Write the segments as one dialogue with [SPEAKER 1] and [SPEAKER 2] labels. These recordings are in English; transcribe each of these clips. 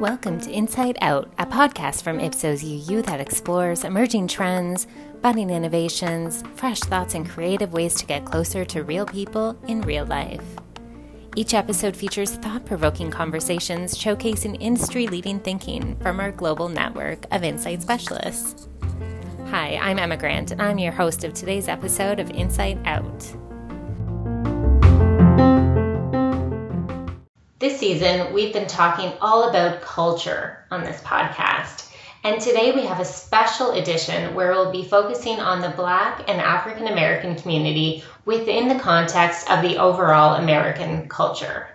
[SPEAKER 1] Welcome to Inside Out, a podcast from Ipsos UU that explores emerging trends, budding innovations, fresh thoughts, and creative ways to get closer to real people in real life. Each episode features thought provoking conversations showcasing industry leading thinking from our global network of insight specialists. Hi, I'm Emma Grant, and I'm your host of today's episode of Inside Out. Season, we've been talking all about culture on this podcast. And today we have a special edition where we'll be focusing on the Black and African American community within the context of the overall American culture.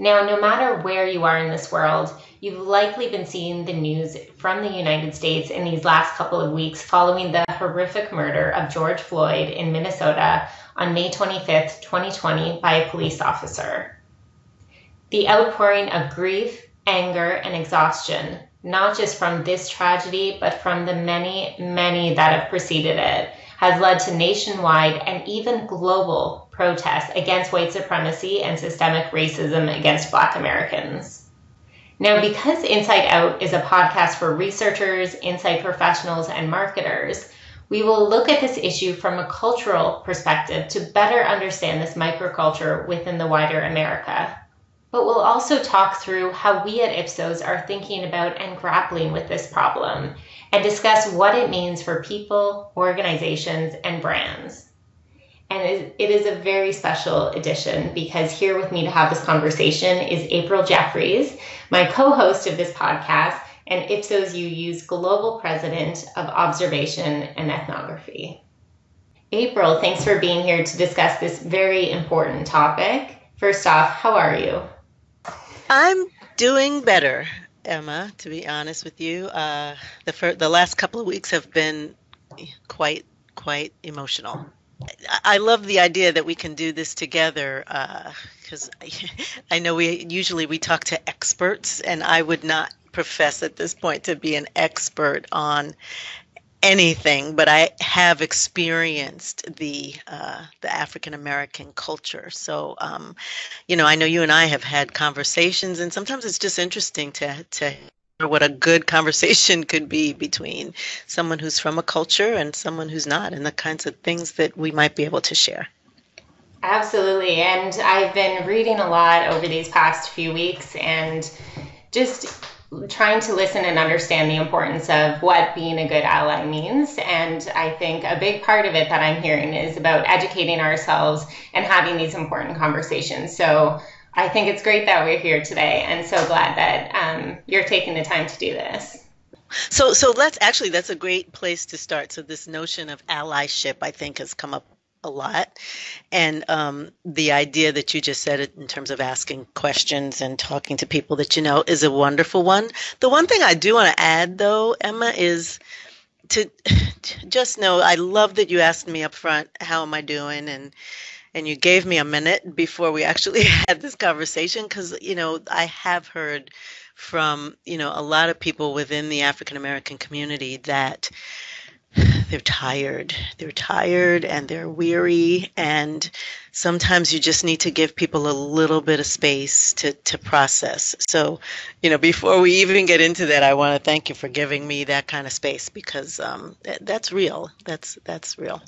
[SPEAKER 1] Now, no matter where you are in this world, you've likely been seeing the news from the United States in these last couple of weeks following the horrific murder of George Floyd in Minnesota on May 25th, 2020, by a police officer the outpouring of grief, anger, and exhaustion, not just from this tragedy, but from the many, many that have preceded it, has led to nationwide and even global protests against white supremacy and systemic racism against Black Americans. Now, because Inside Out is a podcast for researchers, insight professionals, and marketers, we will look at this issue from a cultural perspective to better understand this microculture within the wider America but we'll also talk through how we at Ipsos are thinking about and grappling with this problem and discuss what it means for people, organizations, and brands. And it is a very special edition because here with me to have this conversation is April Jeffries, my co host of this podcast, and Ipsos UU's Global President of Observation and Ethnography. April, thanks for being here to discuss this very important topic. First off, how are you?
[SPEAKER 2] I'm doing better, Emma. To be honest with you, uh, the fir- the last couple of weeks have been quite quite emotional. I love the idea that we can do this together because uh, I know we usually we talk to experts, and I would not profess at this point to be an expert on anything, but I have experienced the uh, the African American culture. So, um, you know, I know you and I have had conversations, and sometimes it's just interesting to to hear what a good conversation could be between someone who's from a culture and someone who's not, and the kinds of things that we might be able to share.
[SPEAKER 1] Absolutely, and I've been reading a lot over these past few weeks, and just trying to listen and understand the importance of what being a good ally means. And I think a big part of it that I'm hearing is about educating ourselves and having these important conversations. So I think it's great that we're here today and so glad that um, you're taking the time to do this.
[SPEAKER 2] So, so let's actually, that's a great place to start. So, this notion of allyship, I think, has come up a lot. And um, the idea that you just said in terms of asking questions and talking to people that you know is a wonderful one. The one thing I do want to add, though, Emma, is to, to just know I love that you asked me up front, how am I doing? And and you gave me a minute before we actually had this conversation because you know I have heard from you know a lot of people within the African American community that they're tired. They're tired and they're weary. And sometimes you just need to give people a little bit of space to, to process. So, you know, before we even get into that, I want to thank you for giving me that kind of space because um, that's real. That's, that's real.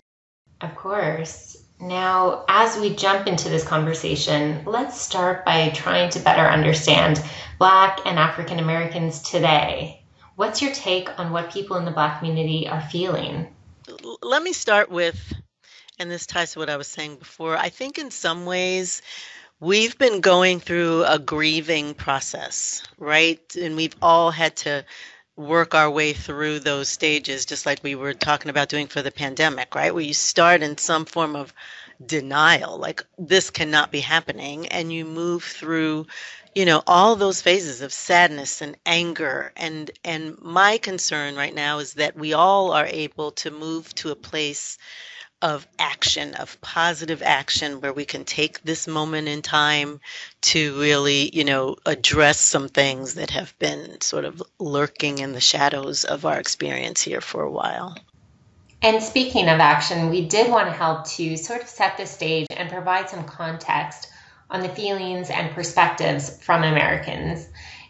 [SPEAKER 1] Of course. Now, as we jump into this conversation, let's start by trying to better understand Black and African Americans today What's your take on what people in the Black community are feeling?
[SPEAKER 2] Let me start with, and this ties to what I was saying before. I think in some ways, we've been going through a grieving process, right? And we've all had to work our way through those stages, just like we were talking about doing for the pandemic, right? Where you start in some form of denial, like this cannot be happening, and you move through you know all those phases of sadness and anger. And and my concern right now is that we all are able to move to a place of action of positive action where we can take this moment in time to really you know address some things that have been sort of lurking in the shadows of our experience here for a while
[SPEAKER 1] and speaking of action we did want to help to sort of set the stage and provide some context on the feelings and perspectives from Americans.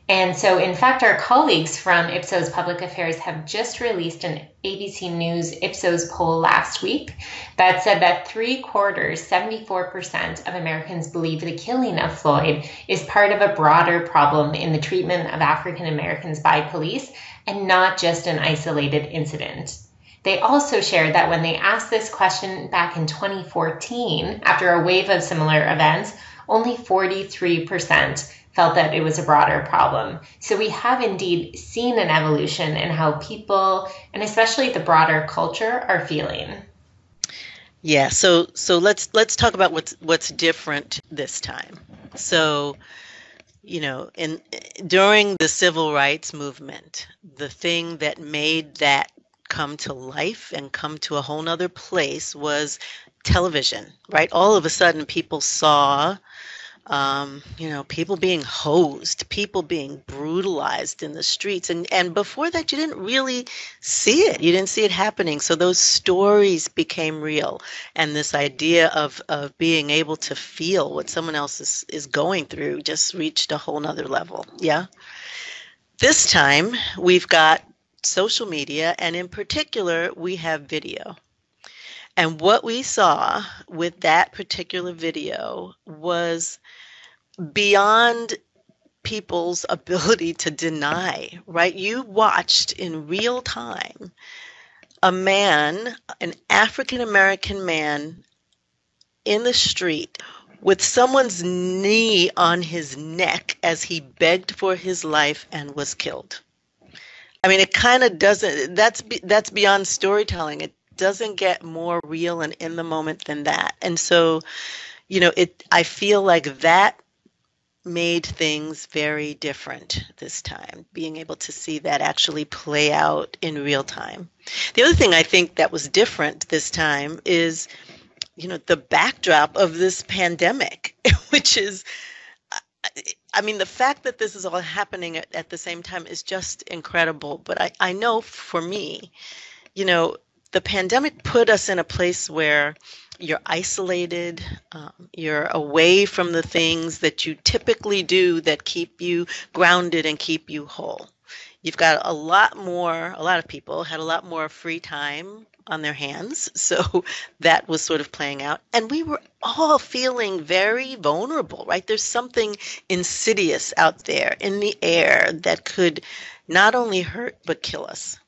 [SPEAKER 1] And so, in fact, our colleagues from Ipsos Public Affairs have just released an ABC News Ipsos poll last week that said that three quarters, 74% of Americans believe the killing of Floyd is part of a broader problem in the treatment of African Americans by police and not just an isolated incident. They also shared that when they asked this question back in 2014, after a wave of similar events, only 43% felt that it was a broader problem. So we have indeed seen an evolution in how people, and especially the broader culture, are feeling.
[SPEAKER 2] Yeah, so so let's let's talk about what's what's different this time. So, you know, in during the civil rights movement, the thing that made that come to life and come to a whole nother place was television, right? All of a sudden people saw um, you know, people being hosed, people being brutalized in the streets. And, and before that, you didn't really see it. You didn't see it happening. So those stories became real. And this idea of, of being able to feel what someone else is, is going through just reached a whole nother level. Yeah. This time, we've got social media, and in particular, we have video. And what we saw with that particular video was beyond people's ability to deny, right? You watched in real time a man, an African American man in the street with someone's knee on his neck as he begged for his life and was killed. I mean, it kind of doesn't. That's that's beyond storytelling. It doesn't get more real and in the moment than that. And so, you know, it I feel like that made things very different this time, being able to see that actually play out in real time. The other thing I think that was different this time is, you know, the backdrop of this pandemic, which is I mean, the fact that this is all happening at, at the same time is just incredible. But I, I know for me, you know, the pandemic put us in a place where you're isolated, um, you're away from the things that you typically do that keep you grounded and keep you whole. You've got a lot more, a lot of people had a lot more free time on their hands. So that was sort of playing out. And we were all feeling very vulnerable, right? There's something insidious out there in the air that could not only hurt, but kill us.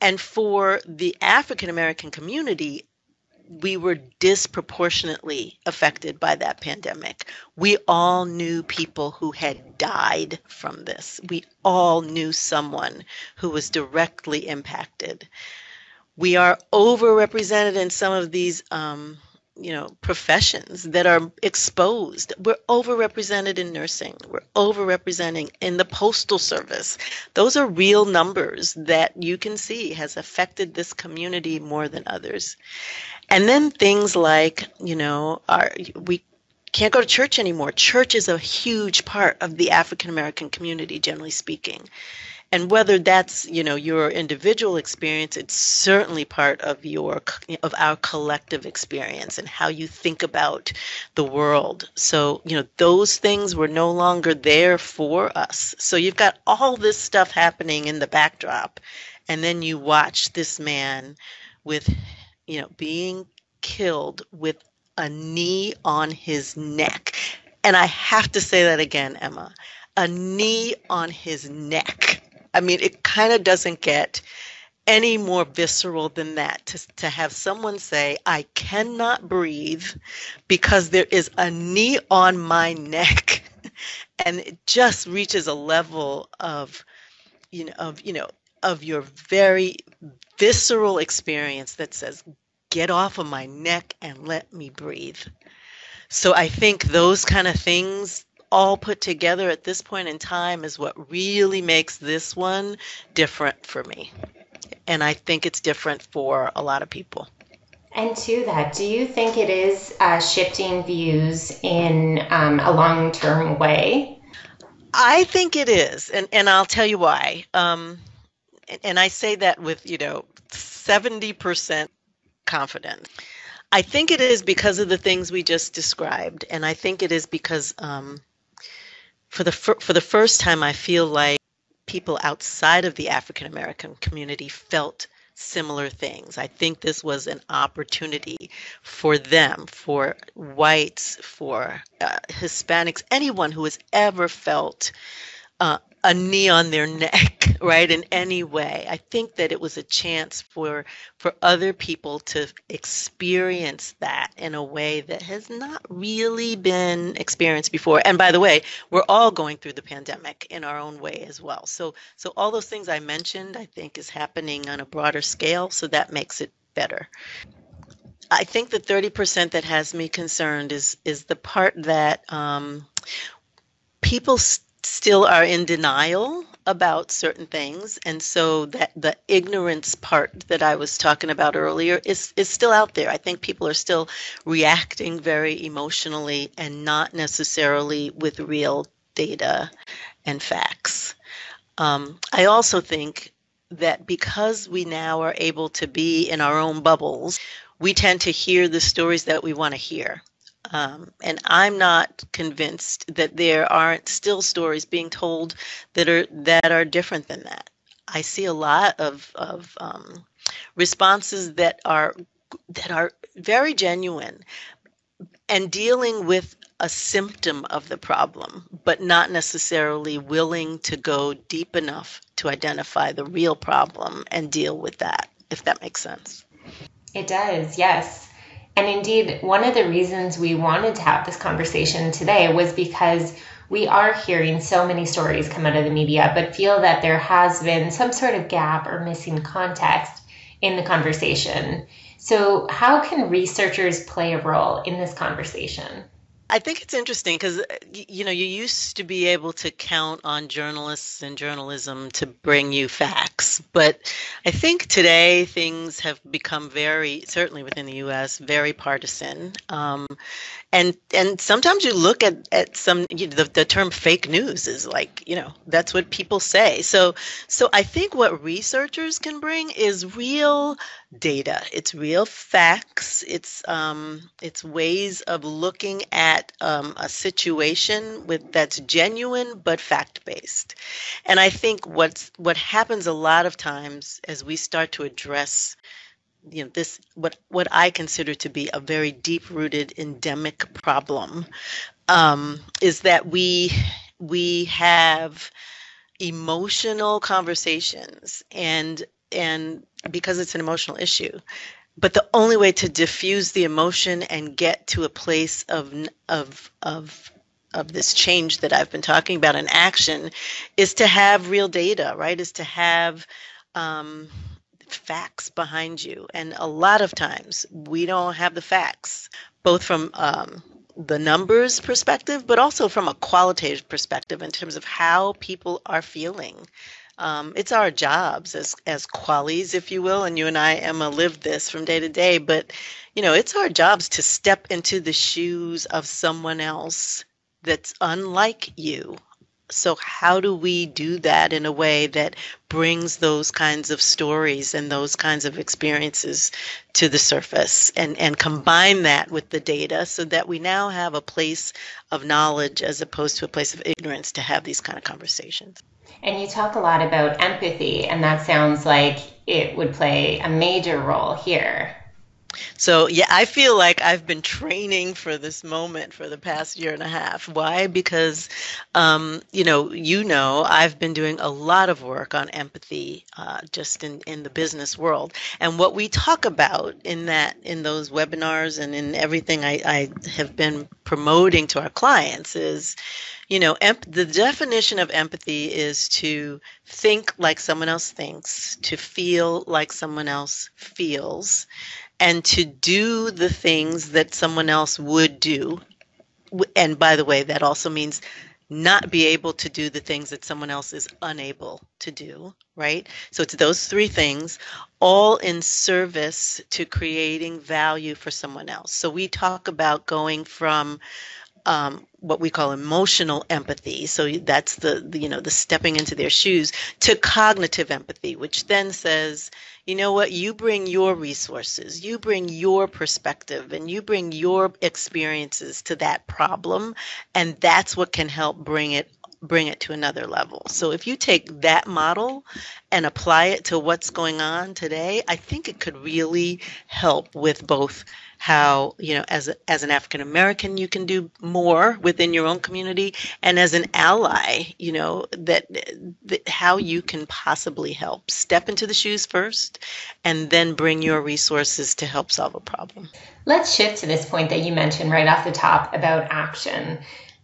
[SPEAKER 2] And for the African American community, we were disproportionately affected by that pandemic. We all knew people who had died from this. We all knew someone who was directly impacted. We are overrepresented in some of these um, you know professions that are exposed. We're overrepresented in nursing. We're overrepresenting in the postal service. Those are real numbers that you can see has affected this community more than others. And then things like you know our we can't go to church anymore. Church is a huge part of the african american community generally speaking and whether that's you know your individual experience it's certainly part of your of our collective experience and how you think about the world. So you know those things were no longer there for us. So you've got all this stuff happening in the backdrop and then you watch this man with you know being killed with a knee on his neck. And i have to say that again emma a knee on his neck I mean, it kind of doesn't get any more visceral than that to, to have someone say, I cannot breathe because there is a knee on my neck. and it just reaches a level of, you know, of, you know, of your very visceral experience that says, get off of my neck and let me breathe. So I think those kind of things all put together at this point in time is what really makes this one different for me. And I think it's different for a lot of people.
[SPEAKER 1] And to that, do you think it is uh, shifting views in um, a long term way?
[SPEAKER 2] I think it is. And, and I'll tell you why. Um, and I say that with, you know, 70% confidence. I think it is because of the things we just described. And I think it is because um, for the fir- for the first time, I feel like people outside of the African American community felt similar things. I think this was an opportunity for them, for whites, for uh, Hispanics, anyone who has ever felt uh, a knee on their neck, right, in any way. I think that it was a chance for for other people to experience that in a way that has not really been experienced before. And by the way, we're all going through the pandemic in our own way as well. So so all those things I mentioned, I think is happening on a broader scale, so that makes it better. I think the 30% that has me concerned is is the part that um, people still are in denial about certain things and so that the ignorance part that I was talking about earlier is is still out there. I think people are still reacting very emotionally and not necessarily with real data and facts. Um, I also think that because we now are able to be in our own bubbles, we tend to hear the stories that we want to hear. Um, and I'm not convinced that there aren't still stories being told that are that are different than that. I see a lot of of um, responses that are that are very genuine and dealing with a symptom of the problem, but not necessarily willing to go deep enough to identify the real problem and deal with that, if that makes sense.
[SPEAKER 1] It does, yes. And indeed, one of the reasons we wanted to have this conversation today was because we are hearing so many stories come out of the media, but feel that there has been some sort of gap or missing context in the conversation. So, how can researchers play a role in this conversation?
[SPEAKER 2] I think it's interesting because uh, you know you used to be able to count on journalists and journalism to bring you facts, but I think today things have become very certainly within the U.S. very partisan, um, and and sometimes you look at at some you know, the, the term fake news is like you know that's what people say. So so I think what researchers can bring is real data. It's real facts. It's um, it's ways of looking at um, a situation with that's genuine but fact based. And I think what's what happens a lot of times as we start to address you know this what what I consider to be a very deep rooted endemic problem um, is that we we have emotional conversations and and because it's an emotional issue. But the only way to diffuse the emotion and get to a place of of of of this change that I've been talking about in action is to have real data, right? Is to have um, facts behind you. And a lot of times we don't have the facts, both from um, the numbers perspective, but also from a qualitative perspective in terms of how people are feeling. Um, it's our jobs as as qualies, if you will, and you and I, Emma, live this from day to day. But you know, it's our jobs to step into the shoes of someone else that's unlike you. So how do we do that in a way that brings those kinds of stories and those kinds of experiences to the surface and, and combine that with the data so that we now have a place of knowledge as opposed to a place of ignorance to have these kind of conversations?
[SPEAKER 1] And you talk a lot about empathy, and that sounds like it would play a major role here.
[SPEAKER 2] So, yeah, I feel like I've been training for this moment for the past year and a half. Why? Because, um, you know, you know, I've been doing a lot of work on empathy uh, just in, in the business world. And what we talk about in that, in those webinars and in everything I, I have been promoting to our clients is, you know, the definition of empathy is to think like someone else thinks, to feel like someone else feels, and to do the things that someone else would do. And by the way, that also means not be able to do the things that someone else is unable to do, right? So it's those three things, all in service to creating value for someone else. So we talk about going from um, what we call emotional empathy. So that's the, the, you know the stepping into their shoes to cognitive empathy, which then says, you know what, you bring your resources, you bring your perspective, and you bring your experiences to that problem, and that's what can help bring it bring it to another level. So if you take that model and apply it to what's going on today, I think it could really help with both how you know as a, as an African American you can do more within your own community, and as an ally, you know that, that how you can possibly help. Step into the shoes first, and then bring your resources to help solve a problem.
[SPEAKER 1] Let's shift to this point that you mentioned right off the top about action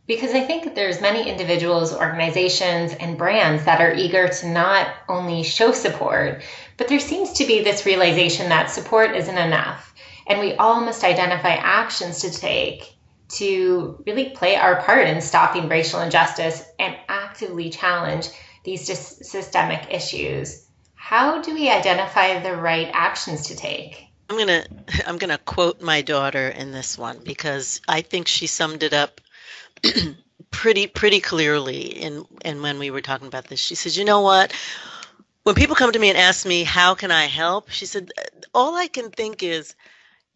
[SPEAKER 1] because I think there's many individuals, organizations, and brands that are eager to not only show support, but there seems to be this realization that support isn't enough. And we all must identify actions to take to really play our part in stopping racial injustice and actively challenge these systemic issues. How do we identify the right actions to take?
[SPEAKER 2] I'm going to I'm going to quote my daughter in this one because I think she summed it up pretty pretty clearly in and when we were talking about this. She says, "You know what? When people come to me and ask me how can I help?" She said, "All I can think is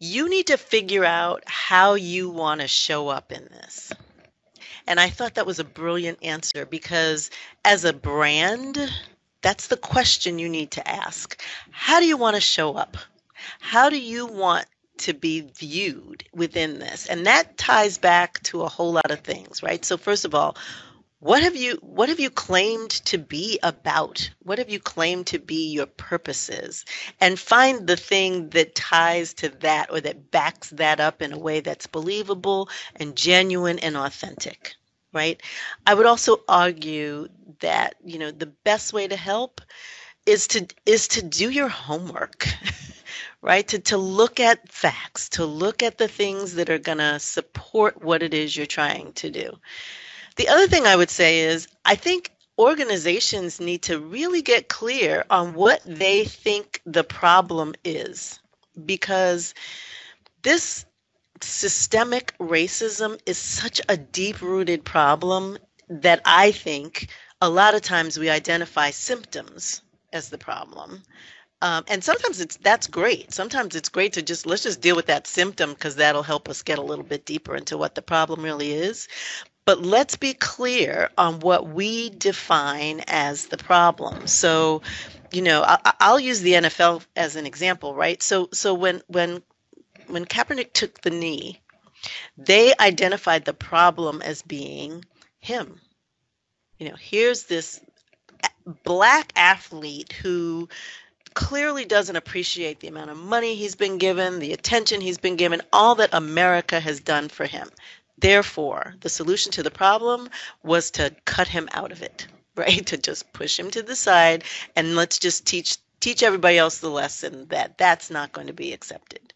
[SPEAKER 2] you need to figure out how you want to show up in this. And I thought that was a brilliant answer because as a brand, that's the question you need to ask. How do you want to show up? How do you want to be viewed within this? And that ties back to a whole lot of things, right? So, first of all, what have you what have you claimed to be about? What have you claimed to be your purposes? And find the thing that ties to that or that backs that up in a way that's believable and genuine and authentic right? I would also argue that you know the best way to help is to is to do your homework right? To, to look at facts to look at the things that are going to support what it is you're trying to do the other thing I would say is I think organizations need to really get clear on what they think the problem is because this systemic racism is such a deep rooted problem that I think a lot of times we identify symptoms as the problem. Um, and sometimes it's that's great. Sometimes it's great to just let's just deal with that symptom because that'll help us get a little bit deeper into what the problem really is. But let's be clear on what we define as the problem. So, you know, I, will use the NFL as an example, right? So, so when when when Kaepernick took the knee, they identified the problem as being him. You know, here's this black athlete who clearly doesn't appreciate the amount of money he's been given, the attention he's been given, all that America has done for him. Therefore, the solution to the problem was to cut him out of it, right? To just push him to the side and let's just teach teach everybody else the lesson that that's not going to be accepted.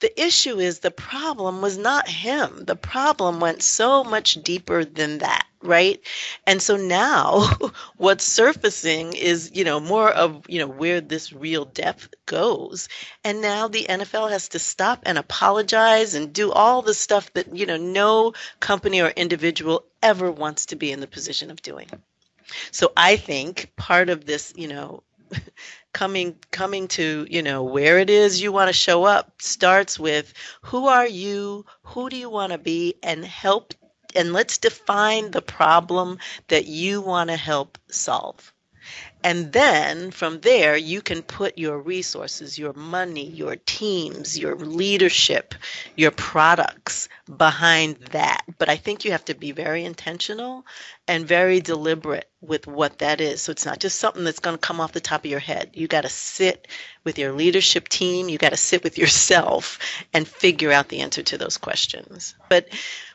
[SPEAKER 2] The issue is the problem was not him. The problem went so much deeper than that right? And so now what's surfacing is you know more of you know where this real depth goes. And now the NFL has to stop and apologize and do all the stuff that you know no company or individual ever wants to be in the position of doing. So i think part of this you know coming coming to you know where it is you want to show up starts with who are you who do you want to be and help and let's define the problem that you want to help solve. And then from there, you can put your resources, your money, your teams, your leadership, your products behind that. But I think you have to be very intentional and very deliberate with what that is. So it's not just something that's going to come off the top of your head. You got to sit with your leadership team, you got to sit with yourself and figure out the answer to those questions. But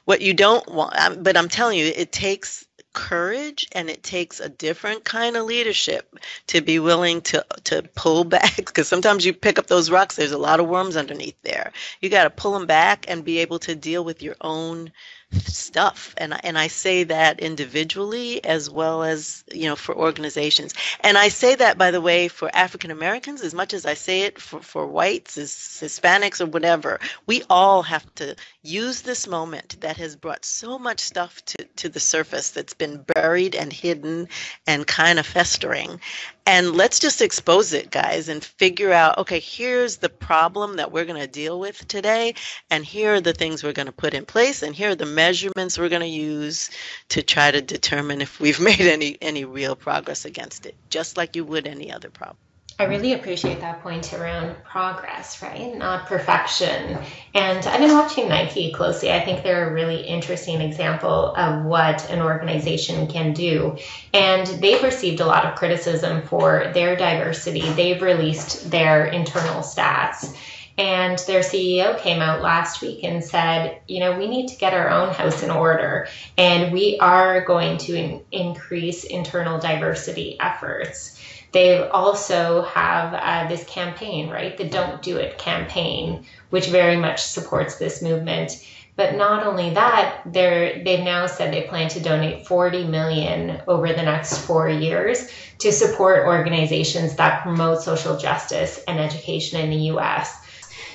[SPEAKER 2] what you don't want, um, but I'm telling you, it takes courage and it takes a different kind of leadership to be willing to to pull back. Because sometimes you pick up those rocks there's a lot of worms underneath there. You got to pull them back and be able to deal with your own stuff and and I say that individually as well as you know for organizations and I say that by the way for African Americans as much as I say it for for whites as Hispanics or whatever we all have to use this moment that has brought so much stuff to to the surface that's been buried and hidden and kind of festering. And let's just expose it, guys, and figure out okay, here's the problem that we're going to deal with today, and here are the things we're going to put in place, and here are the measurements we're going to use to try to determine if we've made any, any real progress against it, just like you would any other problem.
[SPEAKER 1] I really appreciate that point around progress, right? Not perfection. And I've been watching Nike closely. I think they're a really interesting example of what an organization can do. And they've received a lot of criticism for their diversity. They've released their internal stats. And their CEO came out last week and said, you know, we need to get our own house in order. And we are going to in- increase internal diversity efforts. They also have uh, this campaign, right? The Don't Do It campaign, which very much supports this movement. But not only that, they're, they've now said they plan to donate 40 million over the next four years to support organizations that promote social justice and education in the U.S.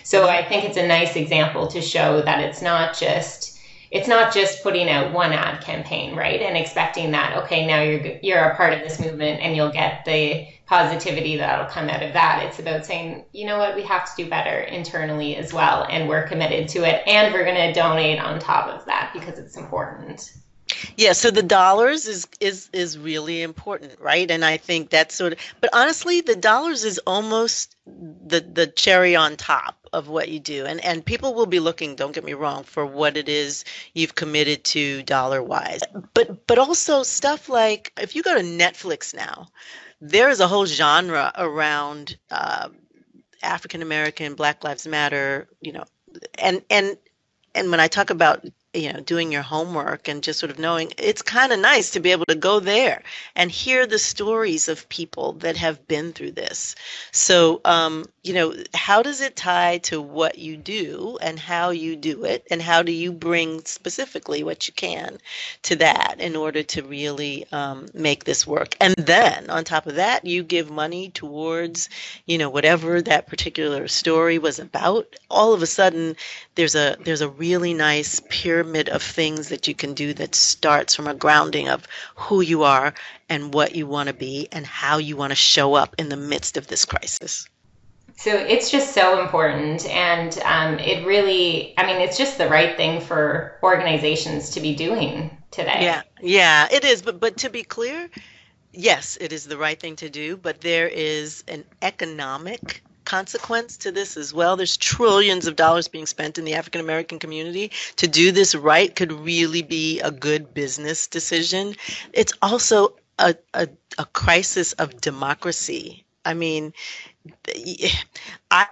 [SPEAKER 1] So I think it's a nice example to show that it's not just it's not just putting out one ad campaign, right? And expecting that, okay, now you're you're a part of this movement and you'll get the positivity that'll come out of that. It's about saying, you know what, we have to do better internally as well, and we're committed to it, and we're going to donate on top of that because it's important.
[SPEAKER 2] Yeah, so the dollars is is is really important, right? And I think that's sort of but honestly, the dollars is almost the the cherry on top of what you do. And and people will be looking, don't get me wrong, for what it is you've committed to dollar wise. But but also stuff like if you go to Netflix now, there is a whole genre around uh, African American, Black Lives Matter, you know, and and and when I talk about you know doing your homework and just sort of knowing it's kind of nice to be able to go there and hear the stories of people that have been through this. So um, you know how does it tie to what you do and how you do it? And how do you bring specifically what you can to that in order to really um, make this work? And then on top of that you give money towards you know whatever that particular story was about. All of a sudden there's a there's a really nice pyramid of things that you can do that starts from a grounding of who you are and what you want to be and how you want to show up in the midst of this crisis.
[SPEAKER 1] So it's just so important. And um, it really, I mean, it's just the right thing for organizations to be doing today.
[SPEAKER 2] Yeah, yeah, it is. But, but to be clear, yes, it is the right thing to do, but there is an economic consequence to this as well. There's trillions of dollars being spent in the African American community. To do this right could really be a good business decision. It's also a, a, a crisis of democracy. I mean, I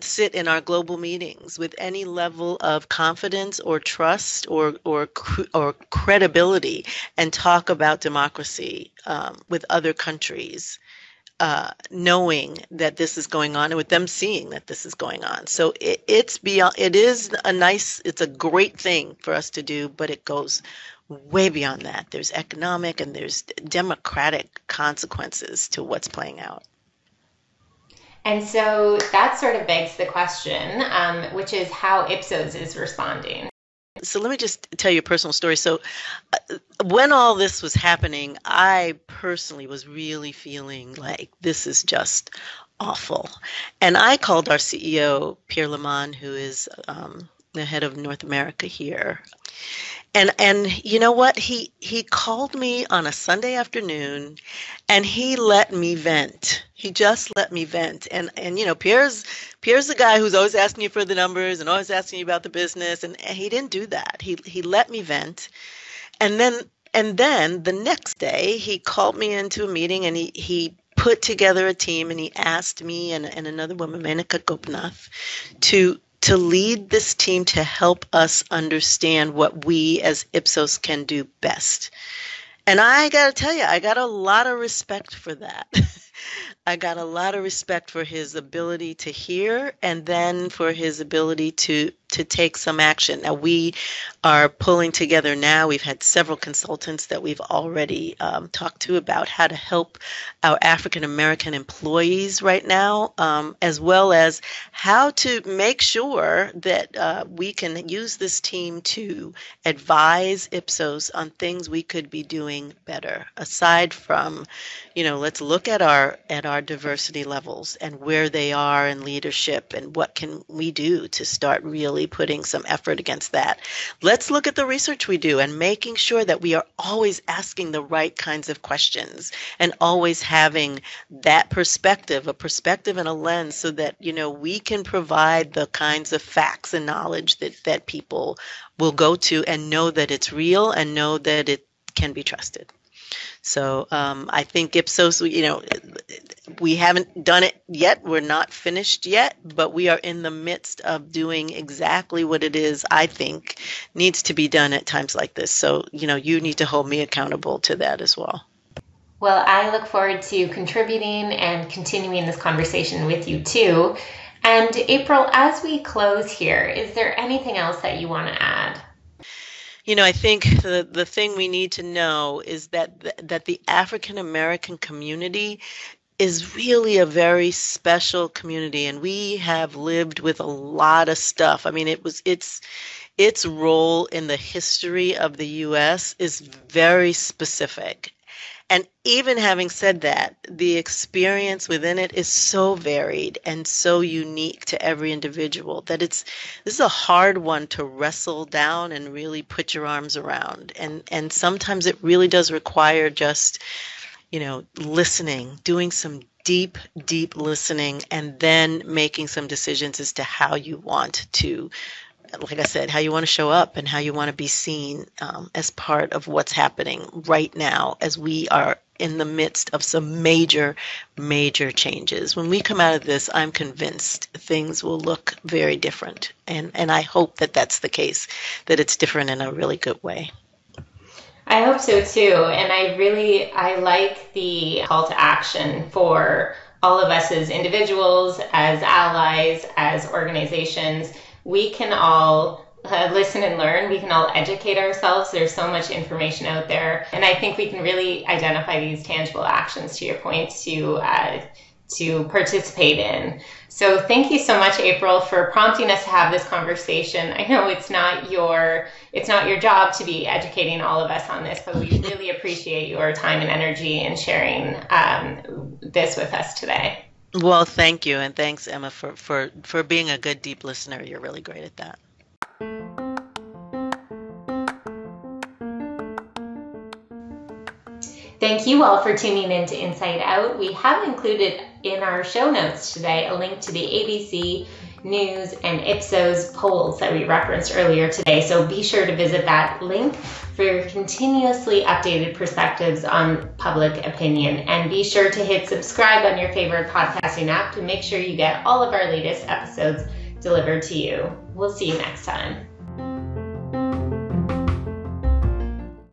[SPEAKER 2] sit in our global meetings with any level of confidence or trust or or or credibility and talk about democracy um, with other countries uh, knowing that this is going on and with them seeing that this is going on. So it, it's beyond, it is a nice, it's a great thing for us to do, but it goes way beyond that. There's economic and there's democratic consequences to what's playing out.
[SPEAKER 1] And so that sort of begs the question, um, which is how Ipsos is responding.
[SPEAKER 2] So let me just tell you a personal story. So uh, when all this was happening, I personally was really feeling like this is just awful. And I called our CEO, Pierre Le Manh, who is um, the head of North America here. And and you know what? He he called me on a Sunday afternoon and he let me vent. He just let me vent. And and you know, Pierre's Pierre's the guy who's always asking you for the numbers and always asking you about the business and, and he didn't do that. He he let me vent. And then and then the next day he called me into a meeting and he he put together a team and he asked me and, and another woman, Menaka Gopinath, to to lead this team to help us understand what we as Ipsos can do best. And I got to tell you, I got a lot of respect for that. I got a lot of respect for his ability to hear and then for his ability to to take some action. Now, we are pulling together now. We've had several consultants that we've already um, talked to about how to help our African American employees right now, um, as well as how to make sure that uh, we can use this team to advise Ipsos on things we could be doing better. Aside from, you know, let's look at our at our diversity levels and where they are in leadership and what can we do to start really putting some effort against that. Let's look at the research we do and making sure that we are always asking the right kinds of questions and always having that perspective, a perspective and a lens so that, you know, we can provide the kinds of facts and knowledge that, that people will go to and know that it's real and know that it can be trusted. So um, I think Ipsos, you know, we haven't done it yet. We're not finished yet, but we are in the midst of doing exactly what it is I think needs to be done at times like this. So, you know, you need to hold me accountable to that as well.
[SPEAKER 1] Well, I look forward to contributing and continuing this conversation with you too. And April, as we close here, is there anything else that you want to add?
[SPEAKER 2] You know, I think the, the thing we need to know is that the, that the African American community is really a very special community and we have lived with a lot of stuff. I mean, it was it's its role in the history of the US is very specific. And even having said that, the experience within it is so varied and so unique to every individual that it's this is a hard one to wrestle down and really put your arms around. And and sometimes it really does require just you know, listening, doing some deep, deep listening, and then making some decisions as to how you want to, like I said, how you want to show up and how you want to be seen um, as part of what's happening right now as we are in the midst of some major, major changes. When we come out of this, I'm convinced things will look very different. And, and I hope that that's the case, that it's different in a really good way.
[SPEAKER 1] I hope so too. And I really I like the call to action for all of us as individuals, as allies, as organizations. We can all uh, listen and learn. We can all educate ourselves. There's so much information out there, and I think we can really identify these tangible actions. To your point, to uh, to participate in. So thank you so much, April, for prompting us to have this conversation. I know it's not your it's not your job to be educating all of us on this, but we really appreciate your time and energy in sharing um, this with us today.
[SPEAKER 2] Well, thank you, and thanks, Emma, for, for, for being a good, deep listener. You're really great at that.
[SPEAKER 1] Thank you all for tuning in to Inside Out. We have included in our show notes today a link to the ABC News and Ipsos polls that we referenced earlier today. So be sure to visit that link for your continuously updated perspectives on public opinion. And be sure to hit subscribe on your favorite podcasting app to make sure you get all of our latest episodes delivered to you. We'll see you next time.